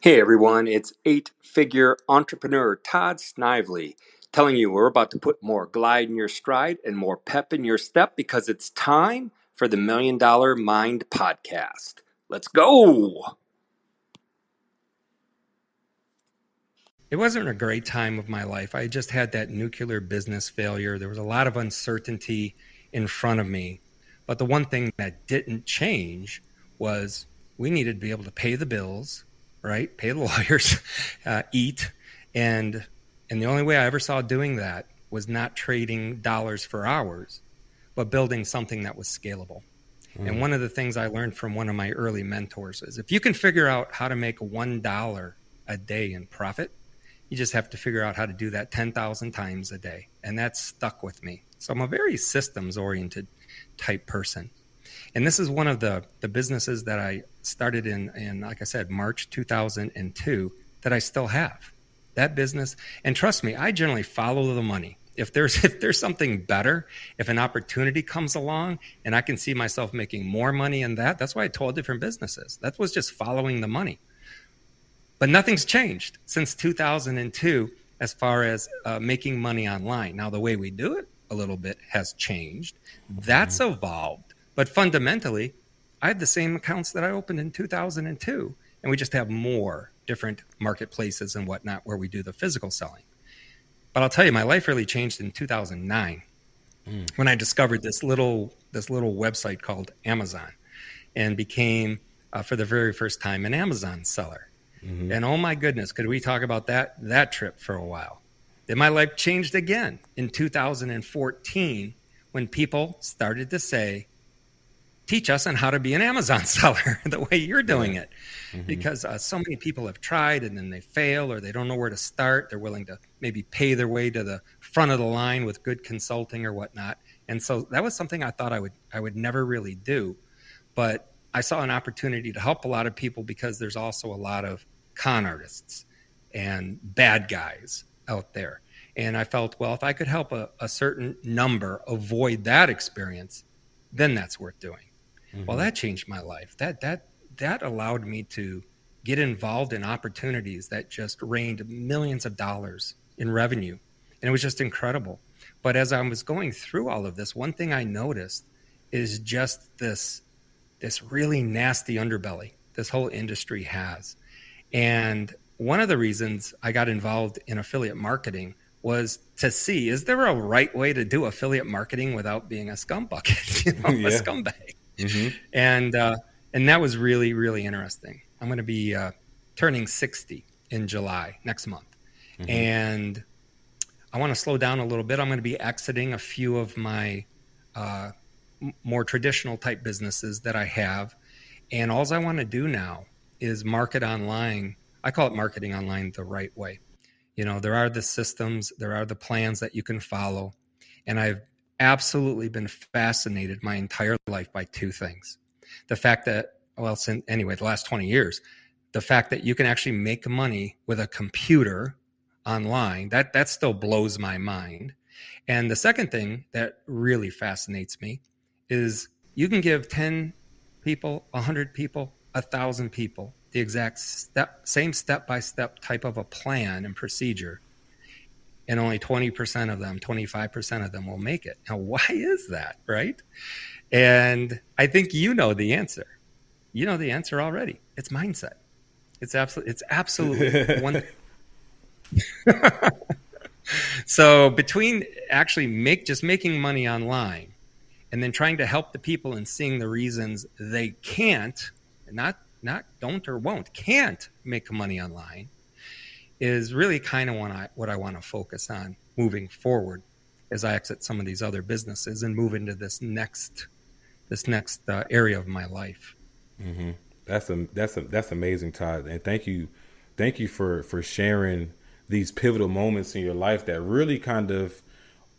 Hey everyone, it's eight figure entrepreneur Todd Snively telling you we're about to put more glide in your stride and more pep in your step because it's time for the Million Dollar Mind podcast. Let's go! It wasn't a great time of my life. I just had that nuclear business failure. There was a lot of uncertainty in front of me. But the one thing that didn't change was we needed to be able to pay the bills right? Pay the lawyers, uh, eat, and and the only way I ever saw doing that was not trading dollars for hours, but building something that was scalable. Mm. And one of the things I learned from one of my early mentors is if you can figure out how to make one dollar a day in profit, you just have to figure out how to do that 10,000 times a day. And that stuck with me. So I'm a very systems oriented type person. And this is one of the, the businesses that I started in, in, like I said, March 2002 that I still have. That business, and trust me, I generally follow the money. If there's if there's something better, if an opportunity comes along and I can see myself making more money in that, that's why I told different businesses. That was just following the money. But nothing's changed since 2002 as far as uh, making money online. Now the way we do it a little bit has changed. That's mm-hmm. evolved but fundamentally, I have the same accounts that I opened in 2002, and we just have more different marketplaces and whatnot where we do the physical selling. But I'll tell you, my life really changed in 2009 mm. when I discovered this little this little website called Amazon, and became uh, for the very first time an Amazon seller. Mm-hmm. And oh my goodness, could we talk about that that trip for a while? Then my life changed again in 2014 when people started to say, teach us on how to be an Amazon seller the way you're doing it. Mm-hmm. Because uh, so many people have tried and then they fail or they don't know where to start. They're willing to maybe pay their way to the front of the line with good consulting or whatnot. And so that was something I thought I would I would never really do. But I saw an opportunity to help a lot of people because there's also a lot of con artists and bad guys out there. And I felt, well, if I could help a, a certain number avoid that experience, then that's worth doing. Mm-hmm. Well, that changed my life. That that that allowed me to get involved in opportunities that just rained millions of dollars in revenue. And it was just incredible. But as I was going through all of this, one thing I noticed is just this this really nasty underbelly this whole industry has. And one of the reasons I got involved in affiliate marketing was to see is there a right way to do affiliate marketing without being a scumbucket, you know, yeah. a scumbag mm-hmm. and uh, and that was really really interesting. I'm going to be uh, turning 60 in July next month, mm-hmm. and I want to slow down a little bit. I'm going to be exiting a few of my uh, more traditional type businesses that I have, and all I want to do now is market online. I call it marketing online the right way. You know, there are the systems, there are the plans that you can follow, and I've absolutely been fascinated my entire life by two things. The fact that, well, since, anyway, the last 20 years, the fact that you can actually make money with a computer online, that, that still blows my mind. And the second thing that really fascinates me is you can give 10 people, 100 people, 1,000 people the exact step, same step by step type of a plan and procedure and only 20% of them, 25% of them will make it. Now, why is that, right? And I think you know the answer. You know the answer already. It's mindset. It's absolutely it's absolutely one So, between actually make just making money online and then trying to help the people and seeing the reasons they can't, not not don't or won't, can't make money online is really kind of what I, what I want to focus on moving forward as I exit some of these other businesses and move into this next this next uh, area of my life. Mm-hmm. That's a that's a that's amazing, Todd, and thank you, thank you for for sharing these pivotal moments in your life that really kind of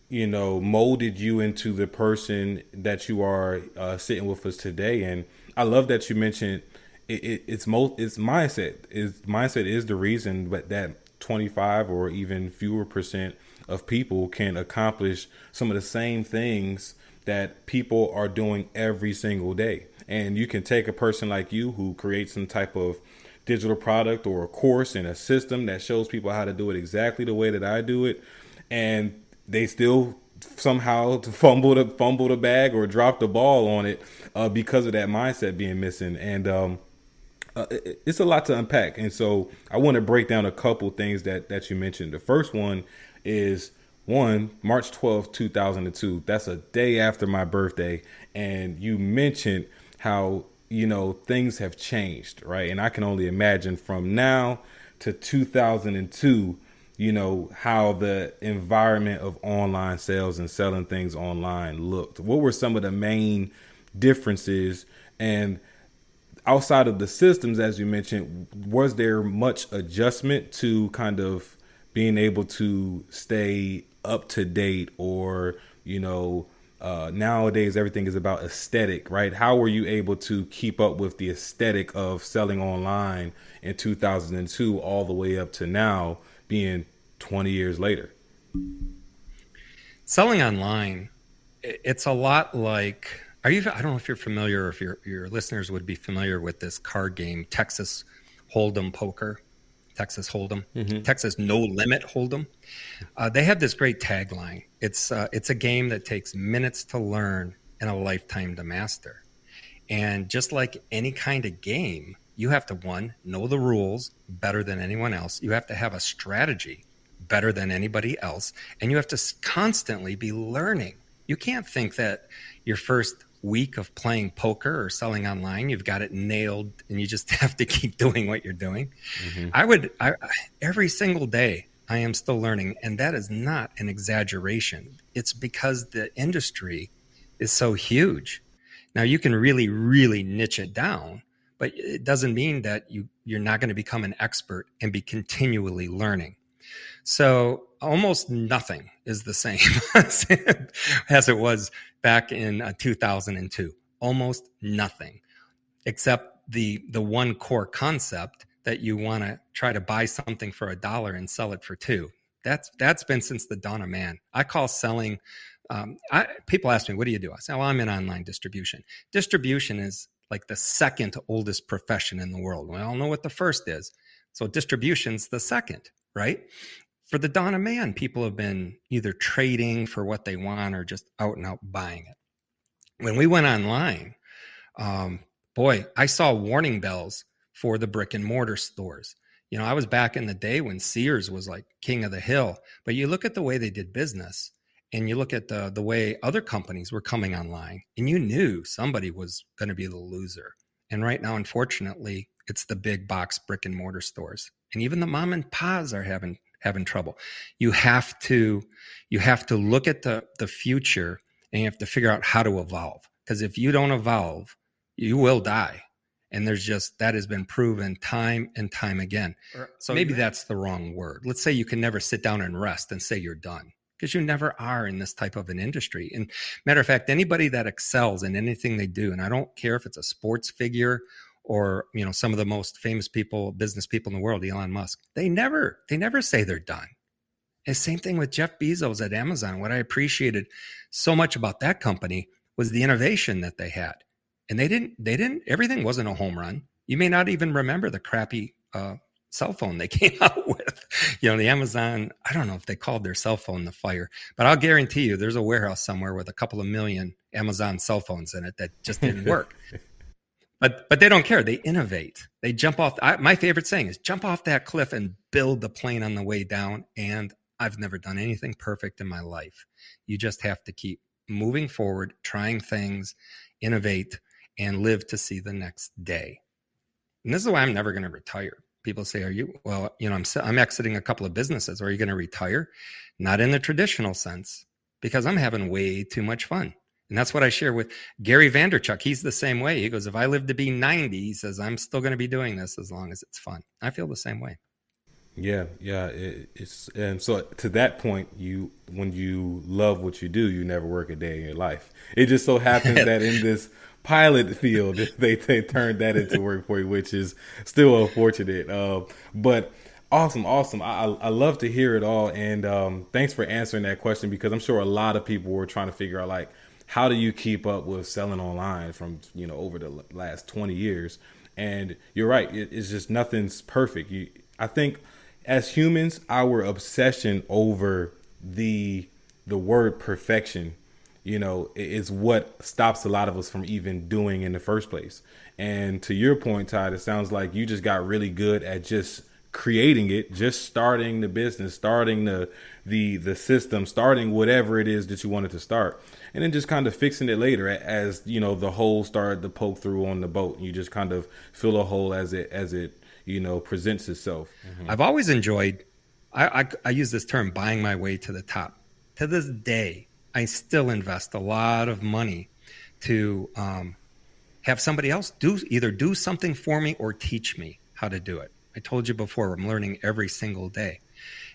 you know molded you into the person that you are uh, sitting with us today. And I love that you mentioned it, it, it's most it's mindset is mindset is the reason but that 25 or even fewer percent of people can accomplish some of the same things that people are doing every single day and you can take a person like you who creates some type of digital product or a course and a system that shows people how to do it exactly the way that I do it, and they still somehow fumble the fumble the bag or drop the ball on it uh, because of that mindset being missing. And um, uh, it, it's a lot to unpack. And so I want to break down a couple things that that you mentioned. The first one is one March twelfth, 2002. That's a day after my birthday. And you mentioned how, you know, things have changed, right? And I can only imagine from now to 2002 you know how the environment of online sales and selling things online looked what were some of the main differences and outside of the systems as you mentioned was there much adjustment to kind of being able to stay up to date or you know uh, nowadays everything is about aesthetic right how were you able to keep up with the aesthetic of selling online in 2002 all the way up to now being 20 years later? Selling online, it's a lot like. Are you? I don't know if you're familiar, or if your your listeners would be familiar with this card game, Texas Hold'em Poker, Texas Hold'em, mm-hmm. Texas No Limit Hold'em. Uh, they have this great tagline. It's uh, it's a game that takes minutes to learn and a lifetime to master. And just like any kind of game, you have to one know the rules better than anyone else. You have to have a strategy better than anybody else, and you have to constantly be learning. You can't think that your first week of playing poker or selling online, you've got it nailed, and you just have to keep doing what you're doing. Mm-hmm. I would I, every single day. I am still learning, and that is not an exaggeration. It's because the industry is so huge. Now you can really, really niche it down, but it doesn't mean that you you're not going to become an expert and be continually learning. So almost nothing is the same as it was back in uh, 2002. Almost nothing, except the the one core concept that you want to try to buy something for a dollar and sell it for two. That's that's been since the dawn of man. I call selling. Um, I, people ask me, "What do you do?" I say, "Well, I'm in online distribution. Distribution is like the second oldest profession in the world. We all know what the first is. So distribution's the second, right? For the dawn of man, people have been either trading for what they want or just out and out buying it. When we went online, um, boy, I saw warning bells for the brick and mortar stores. You know, I was back in the day when Sears was like king of the hill, but you look at the way they did business and you look at the the way other companies were coming online and you knew somebody was going to be the loser. And right now unfortunately, it's the big box brick and mortar stores. And even the mom and pa's are having having trouble. You have to you have to look at the the future and you have to figure out how to evolve. Because if you don't evolve, you will die. And there's just that has been proven time and time again. So maybe that's the wrong word. Let's say you can never sit down and rest and say you're done because you never are in this type of an industry. And matter of fact, anybody that excels in anything they do, and I don't care if it's a sports figure or you know some of the most famous people business people in the world elon musk they never they never say they're done. And same thing with jeff bezos at amazon. What i appreciated so much about that company was the innovation that they had. And they didn't they didn't everything wasn't a home run. You may not even remember the crappy uh, cell phone they came out with. You know the amazon i don't know if they called their cell phone the fire but i'll guarantee you there's a warehouse somewhere with a couple of million amazon cell phones in it that just didn't work but but they don't care. They innovate. They jump off. I, my favorite saying is jump off that cliff and build the plane on the way down. And I've never done anything perfect in my life. You just have to keep moving forward, trying things, innovate, and live to see the next day. And this is why I'm never going to retire. People say, "Are you?" Well, you know, I'm I'm exiting a couple of businesses. Are you going to retire? Not in the traditional sense, because I'm having way too much fun. And that's what I share with Gary Vaynerchuk. He's the same way. He goes, if I live to be 90, he says, I'm still going to be doing this as long as it's fun. I feel the same way. Yeah, yeah. It, it's and so to that point, you when you love what you do, you never work a day in your life. It just so happens that in this pilot field, they they turned that into work for you, which is still unfortunate. Uh, but awesome, awesome. I I love to hear it all, and um, thanks for answering that question because I'm sure a lot of people were trying to figure out like how do you keep up with selling online from you know over the last 20 years And you're right. It, it's just nothing's perfect. You, I think as humans, our obsession over the the word perfection, you know, is what stops a lot of us from even doing in the first place. And to your point, Todd, it sounds like you just got really good at just creating it, just starting the business, starting the the the system, starting whatever it is that you wanted to start, and then just kind of fixing it later as you know the hole started to poke through on the boat. You just kind of fill a hole as it as it you know presents itself. Mm-hmm. I've always enjoyed. I, I I use this term buying my way to the top. To this day, I still invest a lot of money to um, have somebody else do either do something for me or teach me how to do it. I told you before, I'm learning every single day.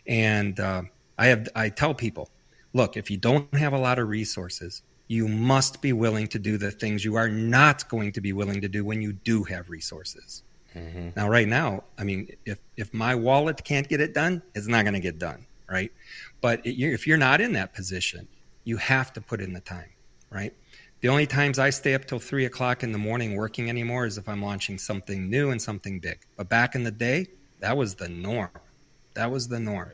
And uh, I have I tell people, look, if you don't have a lot of resources, you must be willing to do the things you are not going to be willing to do when you do have resources. Mm-hmm. Now, right now, I mean, if if my wallet can't get it done, it's not going to get done, right? But it, if you're not in that position, you have to put in the time, right? The only times I stay up till three o'clock in the morning working anymore is if I'm launching something new and something big. But back in the day, that was the norm. That was the norm.